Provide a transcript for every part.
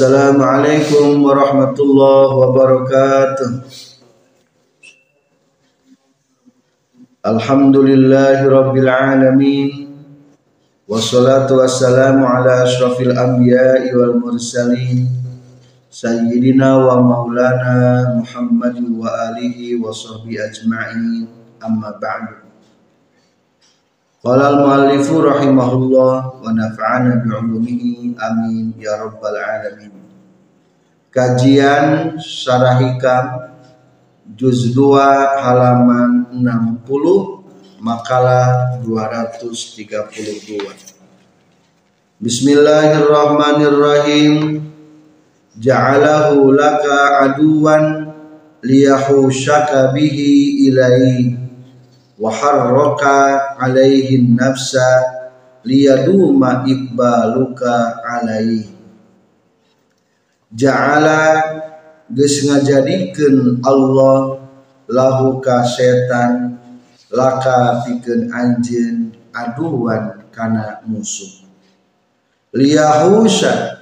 Assalamualaikum warahmatullahi wabarakatuh. Alhamdulillahi rabbil alamin. Wassalatu wassalamu ala ashrafil anbiya'i wal mursalin. Sayyidina wa maulana Muhammad wa alihi wa sahbihi ajma'in. Amma Qala al-muallifu rahimahullah wa nafa'ana bi'ulumihi amin ya rabbal alamin. Kajian Syarah Hikam juz 2 halaman 60 makalah 232. Bismillahirrahmanirrahim. Ja'alahu laka aduwan liyahushaka bihi ilaihi wa harraka alaihi nafsa liyaduma ibbaluka alaihi ja'ala geus ngajadikeun Allah lahu ka setan laka pikeun anjeun aduan kana musuh. Liyahusha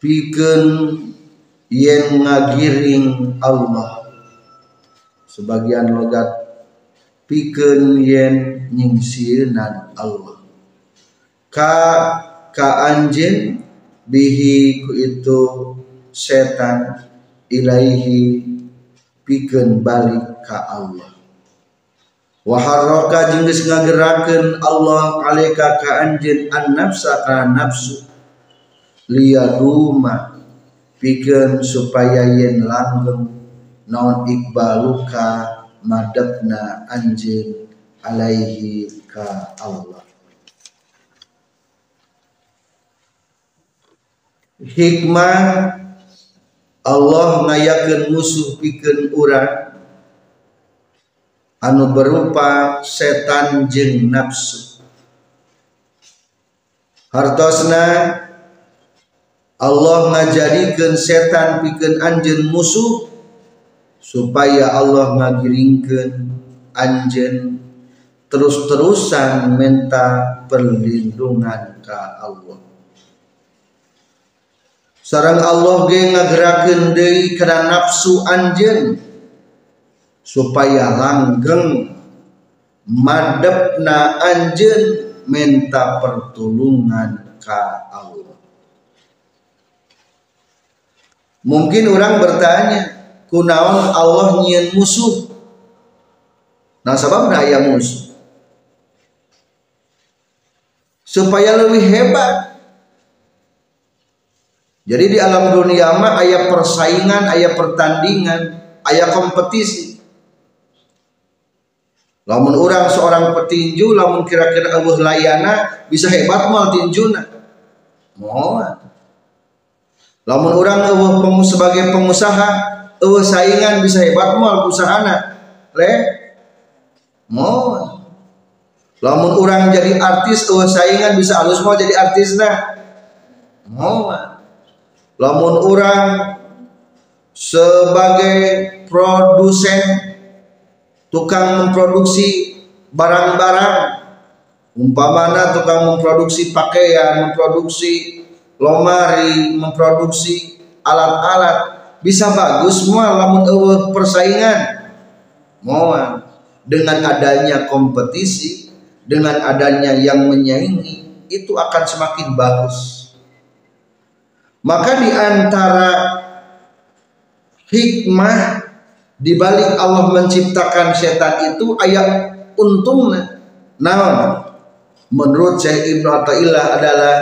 pikeun yen ngagiring Allah. Sebagian logat pikeun yen nyingsieunan Allah. Ka ka anjeun bihi ku itu setan ilaihi pikeun balik ka Allah. Wa harraka jeung geus ngagerakeun Allah alaika ka anjeun an nafsa ka nafsu. Liyaduma pikeun supaya yen langgeng naon ikbaluka madabna anjin alaihi ka Allah. Hikmah Allah ngayakeun musuh pikeun urang anu berupa setan jeung nafsu. Hartosna Allah ngajadikeun setan pikeun anjeun musuh supaya Allah ngagiringkan anjen terus-terusan minta perlindungan ke Allah. Sarang Allah ge ngagerakeun deui kana nafsu anjen supaya langgeng madepna anjen minta pertolongan ke Allah. Mungkin orang bertanya kunaon Allah nyian musuh. Nah sebabnya ayah musuh. Supaya lebih hebat. Jadi di alam dunia mah ayah persaingan ayah pertandingan ayah kompetisi. Lamun orang seorang petinju lamun kira-kira Allah layana bisa hebat mal tinjuna. Mau lamun orang Allah sebagai pengusaha eueuh saingan bisa hebat moal usahana le? Mau lamun orang jadi artis eueuh saingan bisa alus mau jadi artisna. Mau lamun orang sebagai produsen tukang memproduksi barang-barang umpamana tukang memproduksi pakaian memproduksi lomari memproduksi alat-alat bisa bagus semua lamun eueuh persaingan. Moal dengan adanya kompetisi dengan adanya yang menyaingi itu akan semakin bagus. Maka di antara hikmah di balik Allah menciptakan setan itu ayat untungnya. Naon? Menurut Syekh Ibnu Athaillah adalah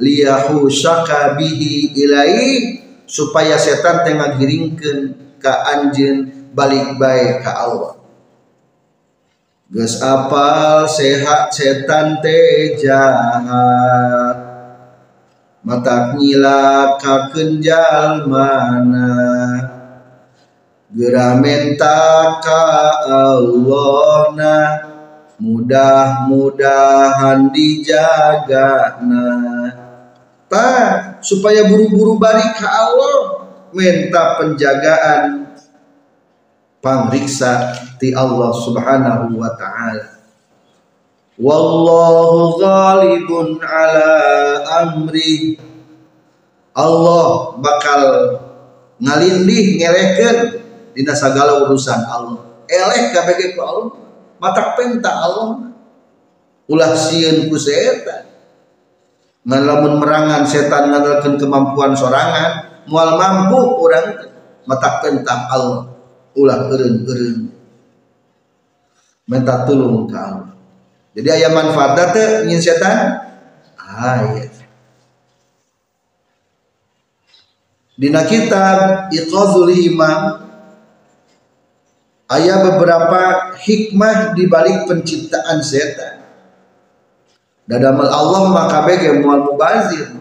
liyahu syaka bihi ilai supaya setan tengah giringkan ke anjen balik baik ke Allah. Ges apal sehat setan teh jahat. Mata nyila ka kenjal mana? Geramenta ka Allah na mudah-mudahan dijaga Ta, supaya buru-buru balik ke Allah. Minta penjagaan. Pamriksa di Allah Subhanahu wa taala. Wallahu ghalibun ala amri. Allah bakal ngalindih ngelehkeun dina sagala urusan Allah. Eleh kabeh ku Allah. Mata penta Allah. Ulah sieun ku setan ngalamun merangan setan ngandalkeun kemampuan sorangan mual mampu orang mata penta Allah. Ulah eureun-eureun minta tulung ke Allah. Jadi ayah manfaat teh ingin setan? Ah iya. Dina kitab Iqazul Imam Ayah beberapa hikmah di balik penciptaan setan. Dadamal Allah maka bege mual mubazir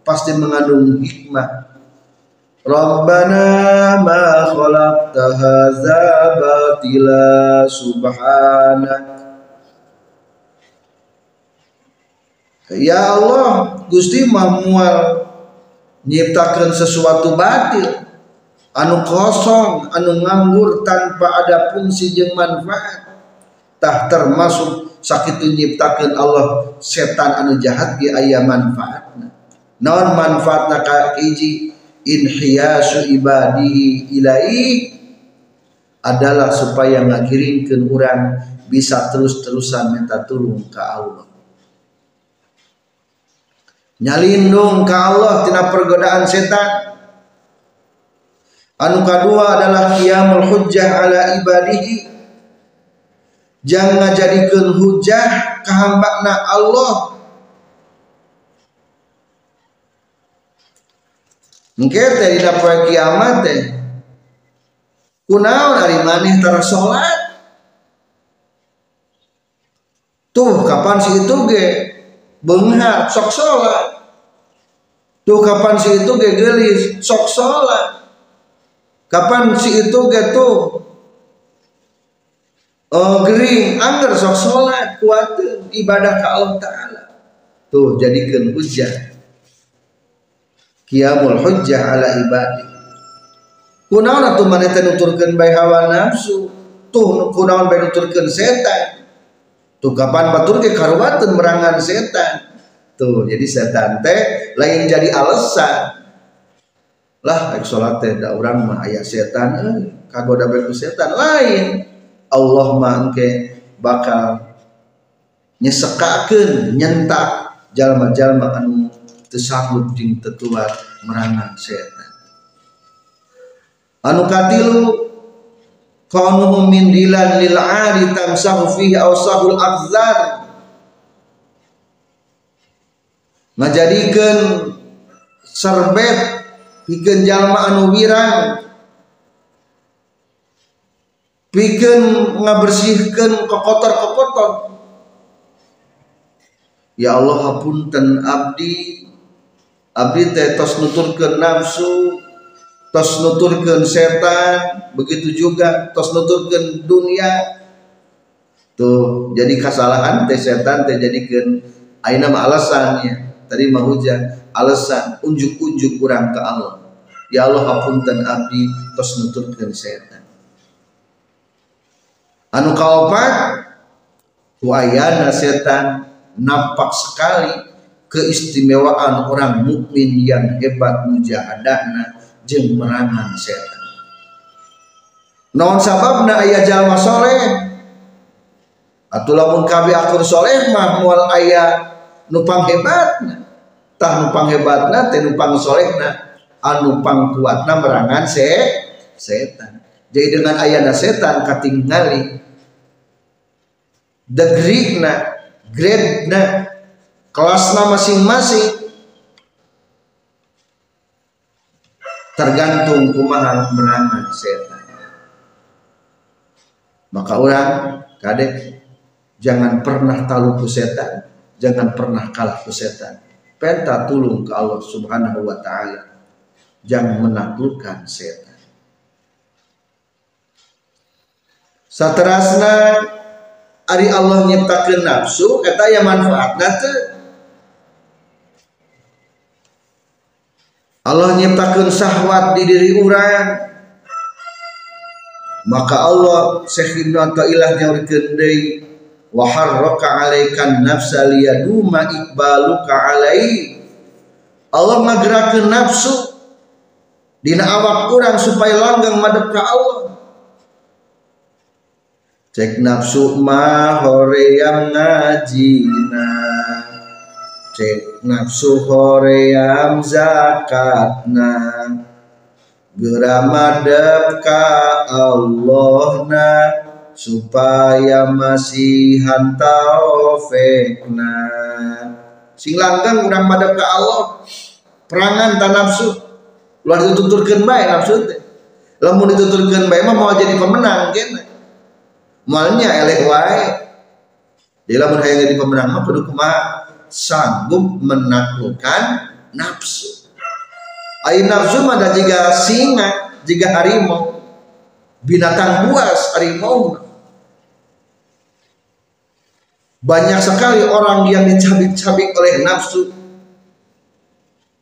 pasti mengandung hikmah. Rabbana ma khalaqta hadza batila subhanak. Ya Allah, Gusti mah mual nyiptakeun sesuatu batil anu kosong anu nganggur tanpa ada fungsi jeung manfaat tah termasuk sakitu nyiptakeun Allah setan anu jahat ge aya manfaatna. Naon manfaatna ka hiji inhiyasu ibadihi ilai adalah supaya ngagiringkeun urang bisa terus-terusan minta tulung ke Allah. Nyalindung ke Allah tina pergodaan setan. Anu kedua adalah qiyamul hujjah ala ibadihi. Jangan jadikan hujah kehambakna Allah. Mungkin teh dina poe kiamat teh. Kunaon ari maneh tara salat? Tuh kapan si itu ge beunghar sok salat. Tuh kapan si itu ge gelis sok salat kapan si itu gitu oh gering. Anggar sok sholat kuat ibadah ke Allah Ta'ala. Tuh jadikan hujah kiamul hujjah ala ibadah kunaon atuh maneh teh nuturkeun bae hawa nafsu? Tuh kunaon bae nuturkeun setan? Tuh kapan batur ke karuateun merangan setan? Tuh jadi setan teh lain jadi alasan lah ek salat teh da urang mah aya setan eh, kagoda bae setan lain Allah mah engke bakal nyesekakeun nyentak jalma-jalma anu teu sanggup jeung tetuar merangan setan. Anu katilu kaunuhum min dilan lil ali tamsahu fihi awsahul akzar ngajadikeun serbet pikeun jalma anu wirang pikeun ngabersihkeun kokotor-kokotor ya Allah hapunten abdi. Abdi teh tos nuturkeun nafsu tos nuturkeun setan begitu juga tos nuturkeun dunia. Tuh jadi kesalahan teh setan teh jadikeun aina alasannya tadi mah hujan alasan unjuk-unjuk kurang ke Allah. Ya Allah hapunten abdi tos nuturkeun setan anu kaopat? Wayana setan nampak sekali keistimewaan orang mukmin yang hebat mujahadahna jeung merangan setan. Naon sababna aya jalma soleh? Atuh lamun kabe akur soleh mah moal aya nupang hebatna. Tah nupang hebatna teh nupang solehna. Anu pang merangan se setan jadi dengan ayana setan katingali degree-na grade-na kelasna masing-masing tergantung kumaha merangan setan. Maka orang kadek jangan pernah talu ku setan jangan pernah kalah ku setan. Penta tulung ke Allah subhanahu wa ta'ala. Jangan menaklukkan setan saterasna ari Allah nyiptakeun nafsu eta ya manfaatna teu Allah nyiptakeun syahwat di diri urang. Maka Allah Syekh Ibnu Athaillah nyaurikeun deui wa alaikan nafsa liyaduma ikbaluka alai. Allah ngagerakeun nafsu dina awak orang supaya langgang madep ka Allah cek nafsu mah hoream ngajina cek nafsu hoream zakatna gera madep ka Allah na supaya masih taufekna sing langgang urang madep ka Allah perangan tan nafsu. Ulah dituturkeun bae nafsu teh. Lamun dituturkeun bae mah mau jadi pemenang kene malnya eleh wae. Jadi lamun hayang jadi pemenang. Mah kudu sanggup menaklukkan nafsu. Ai nafsu mah da jiga singa jiga harimau. Binatang buas harimau. Banyak sekali orang yang dicabik-cabik oleh nafsu.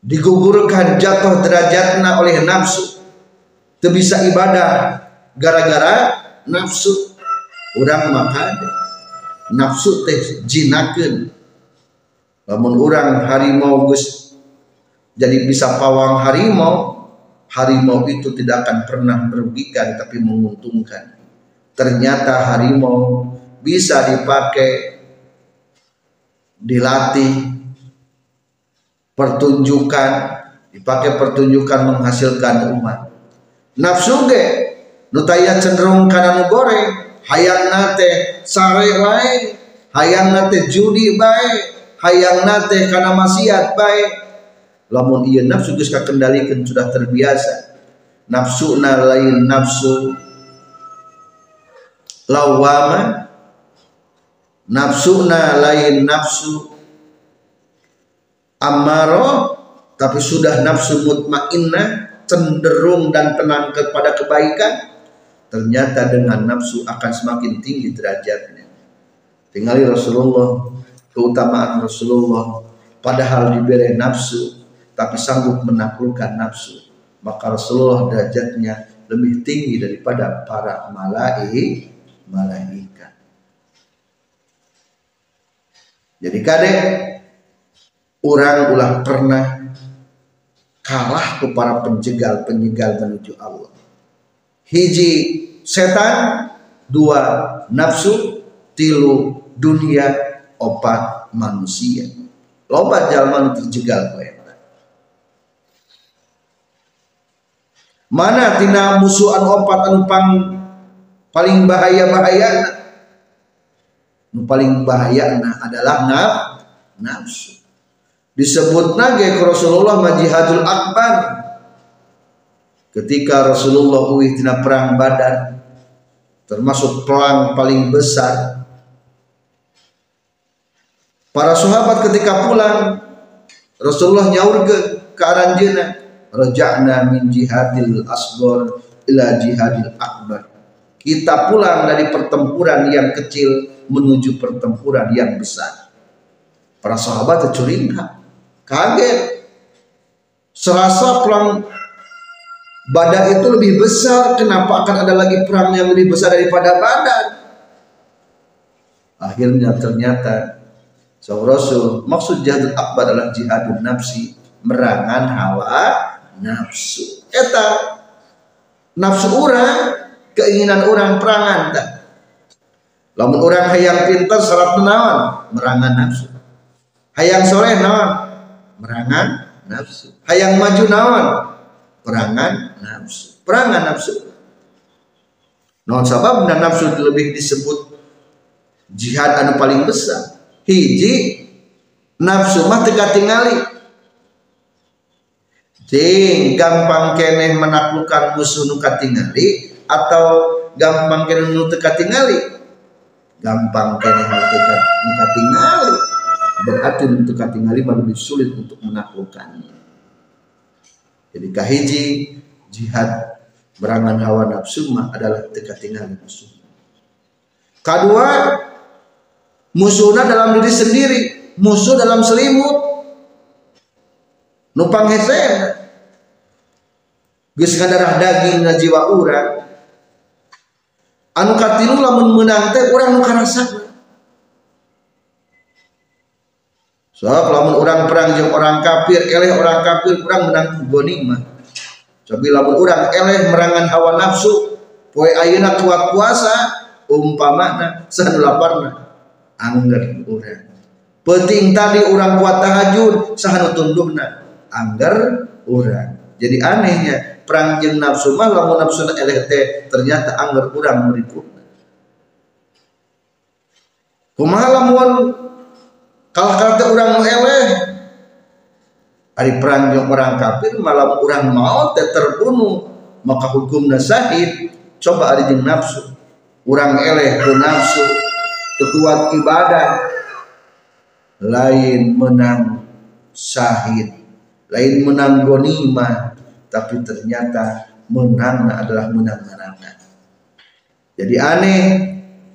Digugurkan jatuh derajatnya oleh nafsu. Itu bisa ibadah gara-gara nafsu orang makan nafsu teh jinakeun lamun orang harimau gus jadi bisa pawang harimau harimau itu tidak akan pernah merugikan tapi menguntungkan. Ternyata harimau bisa dipakai dilatih pertunjukan dipakai pertunjukan menghasilkan umat. Nafsu ge nutaya cenderung kana goreng hayang nate sare bae hayang nate judi bae hayang nate kana maksiat bae lamun ieu nafsu geus kakendalikeun sudah terbiasa. Nafsu na lain nafsu. Lawama. Nafsu na lain nafsu. Amaro. Tapi sudah nafsu mutmainnah cenderung dan tenang kepada kebaikan ternyata dengan nafsu akan semakin tinggi derajatnya. Tinggali Rasulullah keutamaan Rasulullah. Padahal diberi nafsu tapi sanggup menaklukkan nafsu. Maka Rasulullah derajatnya lebih tinggi daripada para malaikat malaikat. Jadi kadek orang ulah pernah kalah ke para penjegal-penjegal menuju Allah. Hiji setan, dua nafsu, tilu dunia, opat manusia. Lobat jalman terjegal. Mana tina musuhan opat anu pang paling bahaya bahaya paling bahaya nah adalah naf, nafsu disebut nage Rasulullah majihadul akbar ketika Rasulullah uih tina perang Badar termasuk perang paling besar para sahabat ketika pulang Rasulullah nyaur ke ke aranjeuna raja'na min jihadil asgor ila jihadil akbar kita pulang dari pertempuran yang kecil menuju pertempuran yang besar. Para sahabat tercuriga, kaget. Serasa perang Badar itu lebih besar, kenapa? Akan ada lagi perang yang lebih besar daripada Badar? Akhirnya ternyata Sahabat Rasul maksud jihad akbar adalah jihadun nafsi merangan hawa nafsu. Eta nafsu orang keinginan orang perangan tak lamun orang hayang pintar syarat menawan merangan nafsu. Hayang soleh nawan merangan nafsu. Hayang maju nawan perangan nafsu. Perangan nafsu. Non sabab dan nafsu lebih disebut jihad anu paling besar. Hiji nafsu mah teka tingali. Ting gampang keneh menaklukkan musuh nu katingali atau gampang keneh nu teka tingali? Gampang kene muka tinggal berarti menentukan tinggal lebih sulit untuk menaklukkannya jadi kahiji jihad berangan hawa nafsu mah adalah teka tinggal musuh. Kedua musuhnya dalam diri sendiri musuh dalam selimut. Numpang hesen geus darah daging jiwa urang. Anu katilu lamun menang teh urang nu so lamun orang perang jeung orang kafir eleh orang kafir kurang menang gonimah tapi lamun orang eleh merangan hawa nafsu poe ayeuna kuat puasa umpamana sanu laparna angger urang. Penting tadi orang kuat tahajud sahanu tundukna angger urang. Jadi anehnya perang jeung nafsu mah lamun nafsu eleh teh ternyata angger urang meriputna kumaha lamun kalau kata orang eleh hari perang yang orang kafir malam orang mau terbunuh maka hukumnya sahid coba ada jeng nafsu. Orang eleh ke nafsu kekuat ibadah lain menang sahid lain menang gonima tapi ternyata menang adalah menang neraka jadi aneh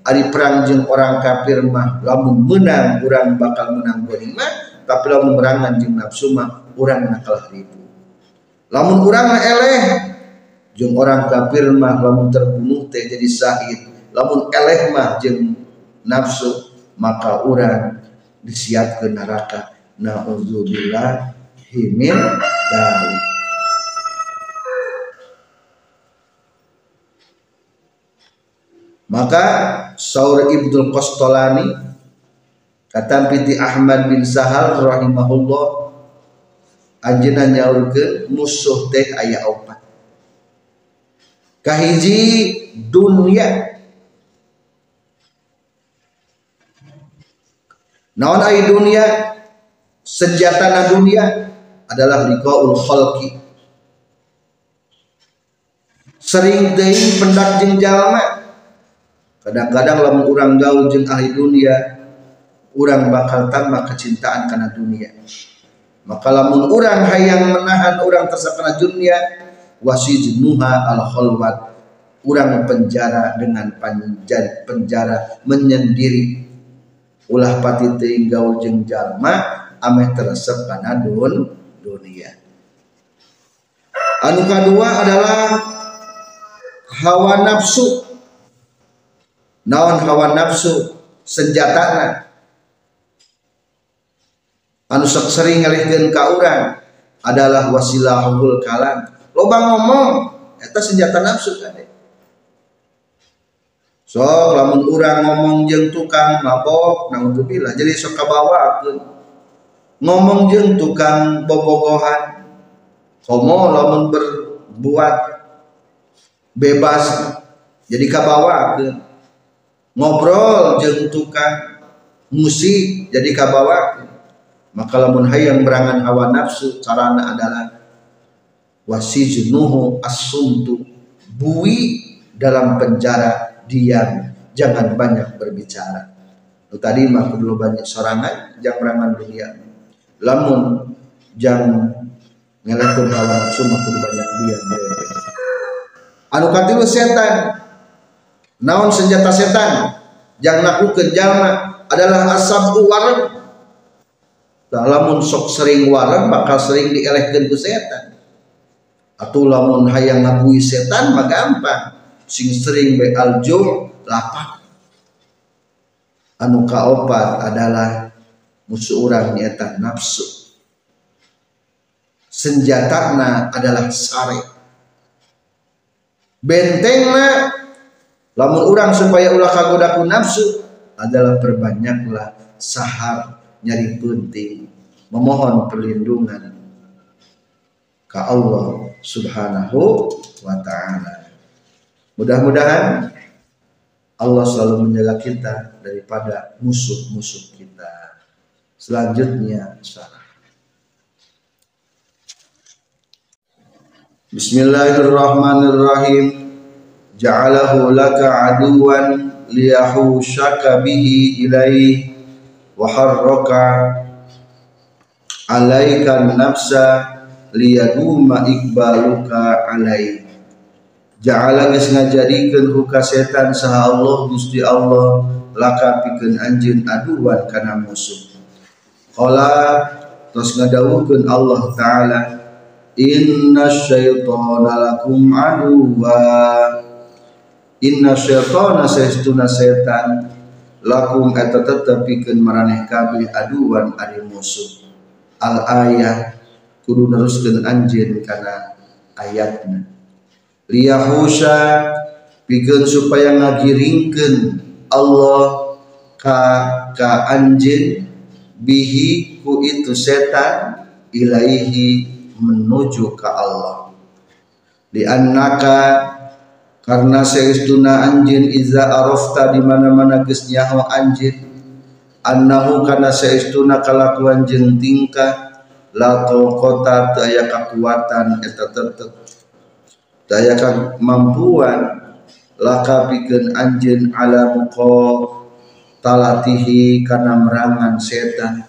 Ari perang jeng orang kafir mah lamun menang orang bakal menang ghanimah tapi lamun merangan jeng nafsu mah orang nakal ribu. Lamun orang eleh jeng orang kafir mah lamun terbunuh teh jadi sahid. Lamun eleh mah jeng nafsu maka orang disiap ke neraka. Naudzubillah himin dalik maka Saur Ibnu Qastolani kata piti Ahmad bin Sahal rahimahullah anjeunna nyaurkeun musuh teh aya opat kahiji dunia naon aya dunia senjata dunia adalah liqaul khalqi. Sering deui pendak jeung jalma kadang-kadang lamun orang gaul jeng ahli dunia orang bakal tambah kecintaan karena dunia. Maka lamun orang hayang menahan orang tersakana dunia wasijnuha al khalwat orang penjara dengan panjang penjara menyendiri. Ulah pati teuing gaul jeung jalma ameh teresep kana dun dunia. Anu kedua adalah hawa nafsu naon hawa nafsu senjatana? Anu sok sering ngalihkeun ka urang adalah wasilahul kalam. Loba ngomong eta senjata nafsu kan so lamun urang ngomong jeung tukang mabok naudzubillah jadi sok kabawakeun. Ngomong jeung tukang bobogohan komo lamun berbuat bebas jadi kabawakeun ngobrol jeng tukang musik jadi kabawa maka lamun hayang berangan hawa nafsu carana adalah wasijunuhu asuntu bui dalam penjara diam jangan banyak berbicara. Lu tadi mah dulu banyak sorangan jangan berangan dunia. Lamun jangan ngelakun hawa nafsu mah banyak diam. Anu katilu setan naon senjata setan yang lakukan jalma adalah asab wareng lamun sok sering wareng bakal sering dielehkan ku setan. Atau lamun hayang ngabui setan mah gampang. Sing sering be aljo lapar. Anu kaopat adalah musuh orang nyata nafsu. Senjatana adalah sare. Bentengna lamun orang supaya ulah kagodaku nafsu adalah perbanyaklah sahar nyari penting memohon perlindungan ke Allah subhanahu wa ta'ala. Mudah-mudahan Allah selalu menjaga kita daripada musuh-musuh kita. Selanjutnya salah Bismillahirrahmanirrahim ja'alahu laka aduwan liyahushaka bihi ilaih wa harraka alaika nafsa liyaduma ikbaluka alaih ja'ala geus ngajadikeun ku setan saha Allah Gusti Allah laka pikeun anjeun aduan kana musuh. Qala tos ngadawukeun Allah taala inna syaitana lakum aduwa Inna syaitana saestuna setan. Lakum eta tetepikeun maraneh kabeh aduan ari musuh. Al ayat kudu neruskeun anjeun kana ayatna. Liyahusha pikeun supaya ngagiringkeun Allah ka ka anjeun bihi ku itu setan ilaihi menuju ke Allah. Di annaka karena seistuna anjin iza arafta di mana-mana geus nyaho anjin. Annahu kana seistuna kalakuan jeung tingkah la taqata teu aya kekuatan eta tetep. Teu aya kemampuan laka pikeun anjeun ala muqa talatihi kana merangan setan.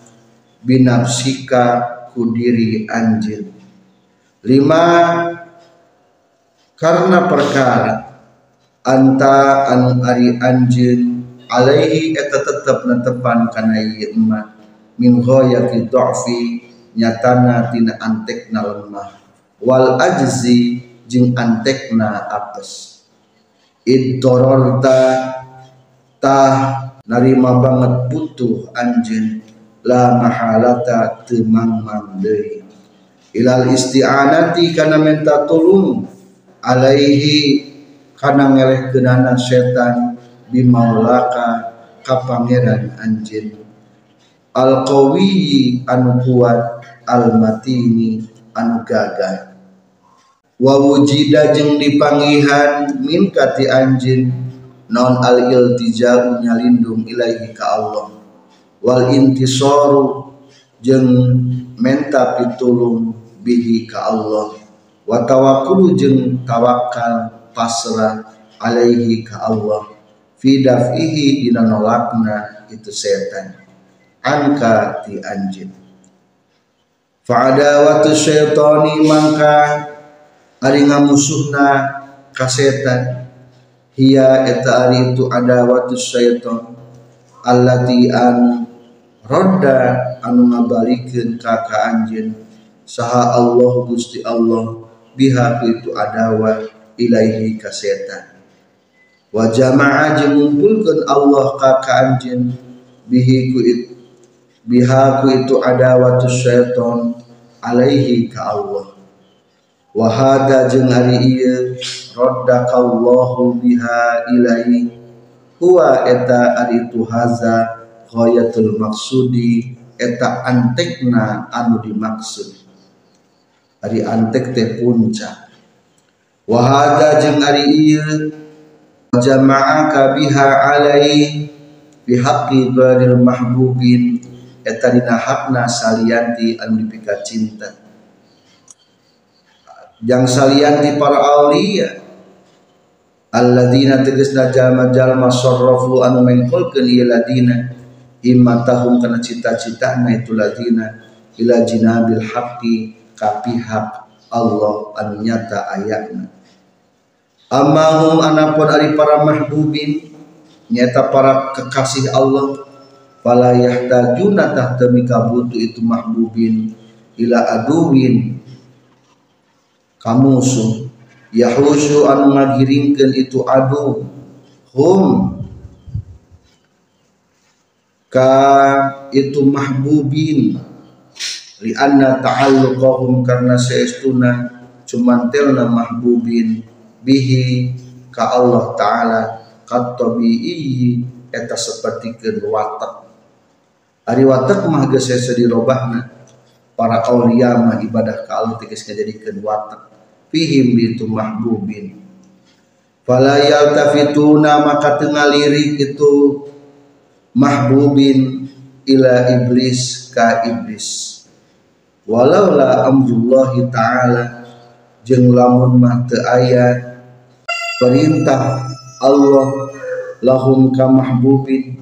Binafsika kudiri anjeun lima karena perkara anta anu ari anjeun alaihi eta tetep netepan kana ieu emak min ghayati dha'fi nyatana tina antekna lemah. Wal ajzi jeung antekna apes. Idororta tah narima banget butuh anjeun la mahalata teu mangmang deui. Ilal isti'anati kana minta tolong alaihi kana ngelehkeunana setan bimaulaka ka pangeran anjeun al qawi anu kuat al matini anu gagah. Wa wujida jeung dipanggihan min kati anjeun non al iltija'u nyalindung ilahi ka Allah. Wal jeung menta pitulung bihi ka Allah. Wa tawakkulu jeung tawakal pasrah alaihi ka Allah. Fi daf'ihi dina nolakna itu setan. Anka ti anjin fa'adawatu syaitani mangka ari ngamusuhna ka setan. Hiya eta ari itu adawatu syaitan allati an rodda anu ngabalikeun ka ka anjeun. Saha Allah Gusti Allah biha itu adawa ilaihi ka setan wa jama'a jeung Allah ka bihi ku it, biha ku itu adawatu syaiton alaihi ka Allah. Wa hada jeung ari ieu raddakallahu biha ilaihi. Huwa eta ari itu haza ghayatul maksudi eta antekna anu dimaksud. Ari antek teh puncak wahada jeung ari ieu jama'aka biha alai fi haqqi ghairil mahbubin eta dina hakna salianti anu dipika cinta. Jang salianti para aulia alladzina tegasna jalma-jalma sarrafu anu mengkolkeun ieu ladina immatahum kana cita-citana itu ladina ila jinabil haqqi ka pihak Allah anu nyata ayatna Amahum anapun ari para mahbubin nyata para kekasih Allah fala yahtajuna tahta mikabutu itu mahbubin ila aduwin. Kamusuh yahusu anu ngagiringkeun itu adu hum. Ka itu mahbubin li anna ta'alluqahum karena seestuna cumantelna mahbubin bihi ka Allah taala kat tabi'i eta sapertikeun watak. Ari watak mah geus dirobahna. Para aulia mah ibadah ka Allah tegas ngajadikeun watak. Fihim bitu mahbubin. Fala yaltafituna maka teu ngalirik itu mahbubin ila iblis ka iblis. Walaula amrullahi ta'ala jeung lamun mah teu perintah Allah lahum ka mahbubin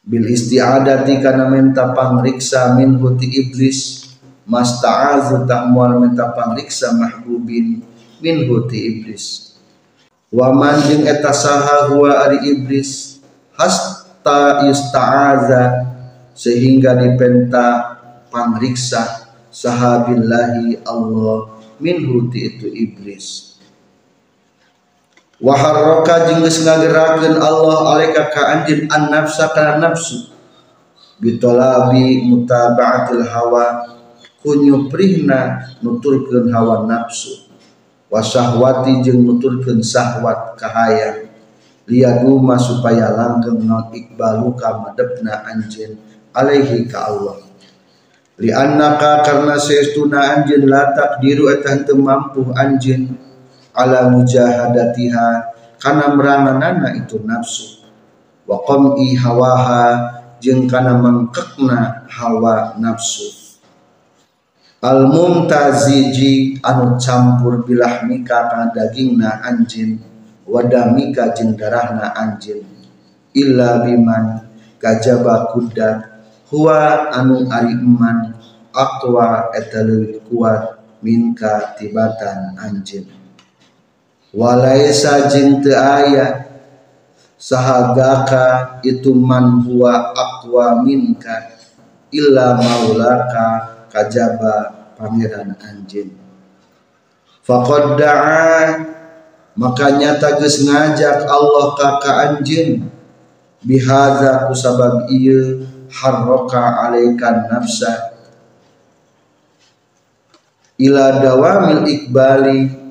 bil isti'adati kana menta pangriksa min huti iblis masta'azu tak mual menta pangriksa mahbubin min huti iblis. Wa man jeung eta huwa ari iblis hasta yusta'aza sehingga dipenta pangriksa sahabillahi Allah min huti itu iblis waharroka jengges ngagerakan Allah alaika ka anjin an nafsa kana nafsu. Bitolabi mutaba'atil hawa kunyu prihna nuturkeun hawa nafsu. Wasahwati jeung nuturkeun sahwat kahayang. Liyaduma supaya langgeng non ikbalu ka madepna anjeun alaihi ka Allah. Li annaka karena seestuna anjeun la takdiru eta teu mampu anjeun ala mujahadatiha kana meranganana itu nafsu. Wa qam'i hawaha jeung kana mangkekna hawa nafsu. Al mumtaziji anu campur bilahmika kana dagingna anjin wadamika jeung darahna anjin. Illa biman kajaba huwa anu ari iman aqwa eta kuat minka tibatan anjin walaisa jin teu aya. Sahagaka itu man huwa aqwa minka. Illa maulaka kajaba pangeran anjin faqad da'a. Makanya tages ngajak Allah ka anjin bihadza kusabab ieu harroka alaikan nafsa. Ila dawamil ikbali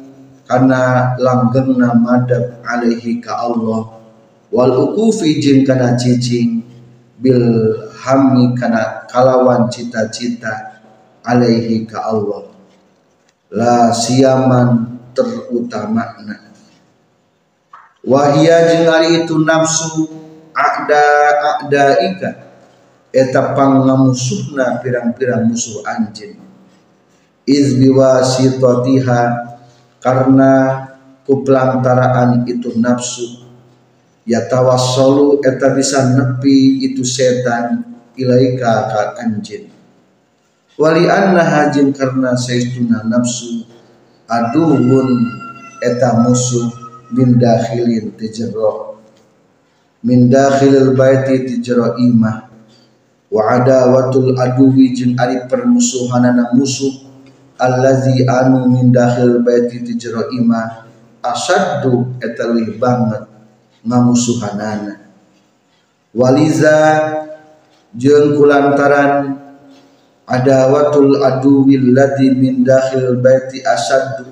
karena langgengna madab alaihi ka Allah. Wal ukufi jin kana cicing bil hammi kana kalawan cita-cita alaihi ka Allah. La siaman terutamana wahia jeung ari itu nafsu ada ika eta pangamusuhna pirang-pirang musuh anjing. Iz biwasitatiha karena kuplantaraan itu nafsu. Ya tawassalu eta bisa nepi itu setan ilaika ka anjin. Wali anna hajin karena saistuna nafsu. Aduhun eta musuh min dakhilin tijero min dakhilil baiti tijero imah. Wa adawatul aduwi jin ari permusuhanana musuh allazi anu min dakhil baiti ti jero imah asaddu eta banget ngamusuhanana. Waliza jeung kulantaran adawatul aduwil lati min dakhil baiti asaddu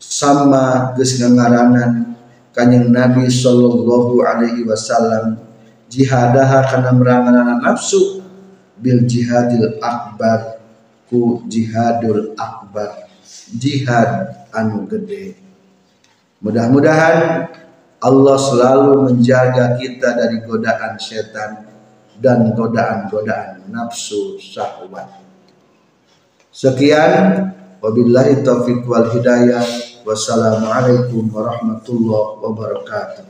sama geus kanjeng Nabi sallallahu alaihi wasallam jihadaha kana meranganan nafsu bil jihadil akbar ku jihadul akbar. Jihad anu gede. Mudah-mudahan Allah selalu menjaga kita dari godaan setan dan godaan-godaan nafsu syahwat. Sekian. Wabillahi taufiq wal hidayah. Wassalamualaikum warahmatullahi wabarakatuh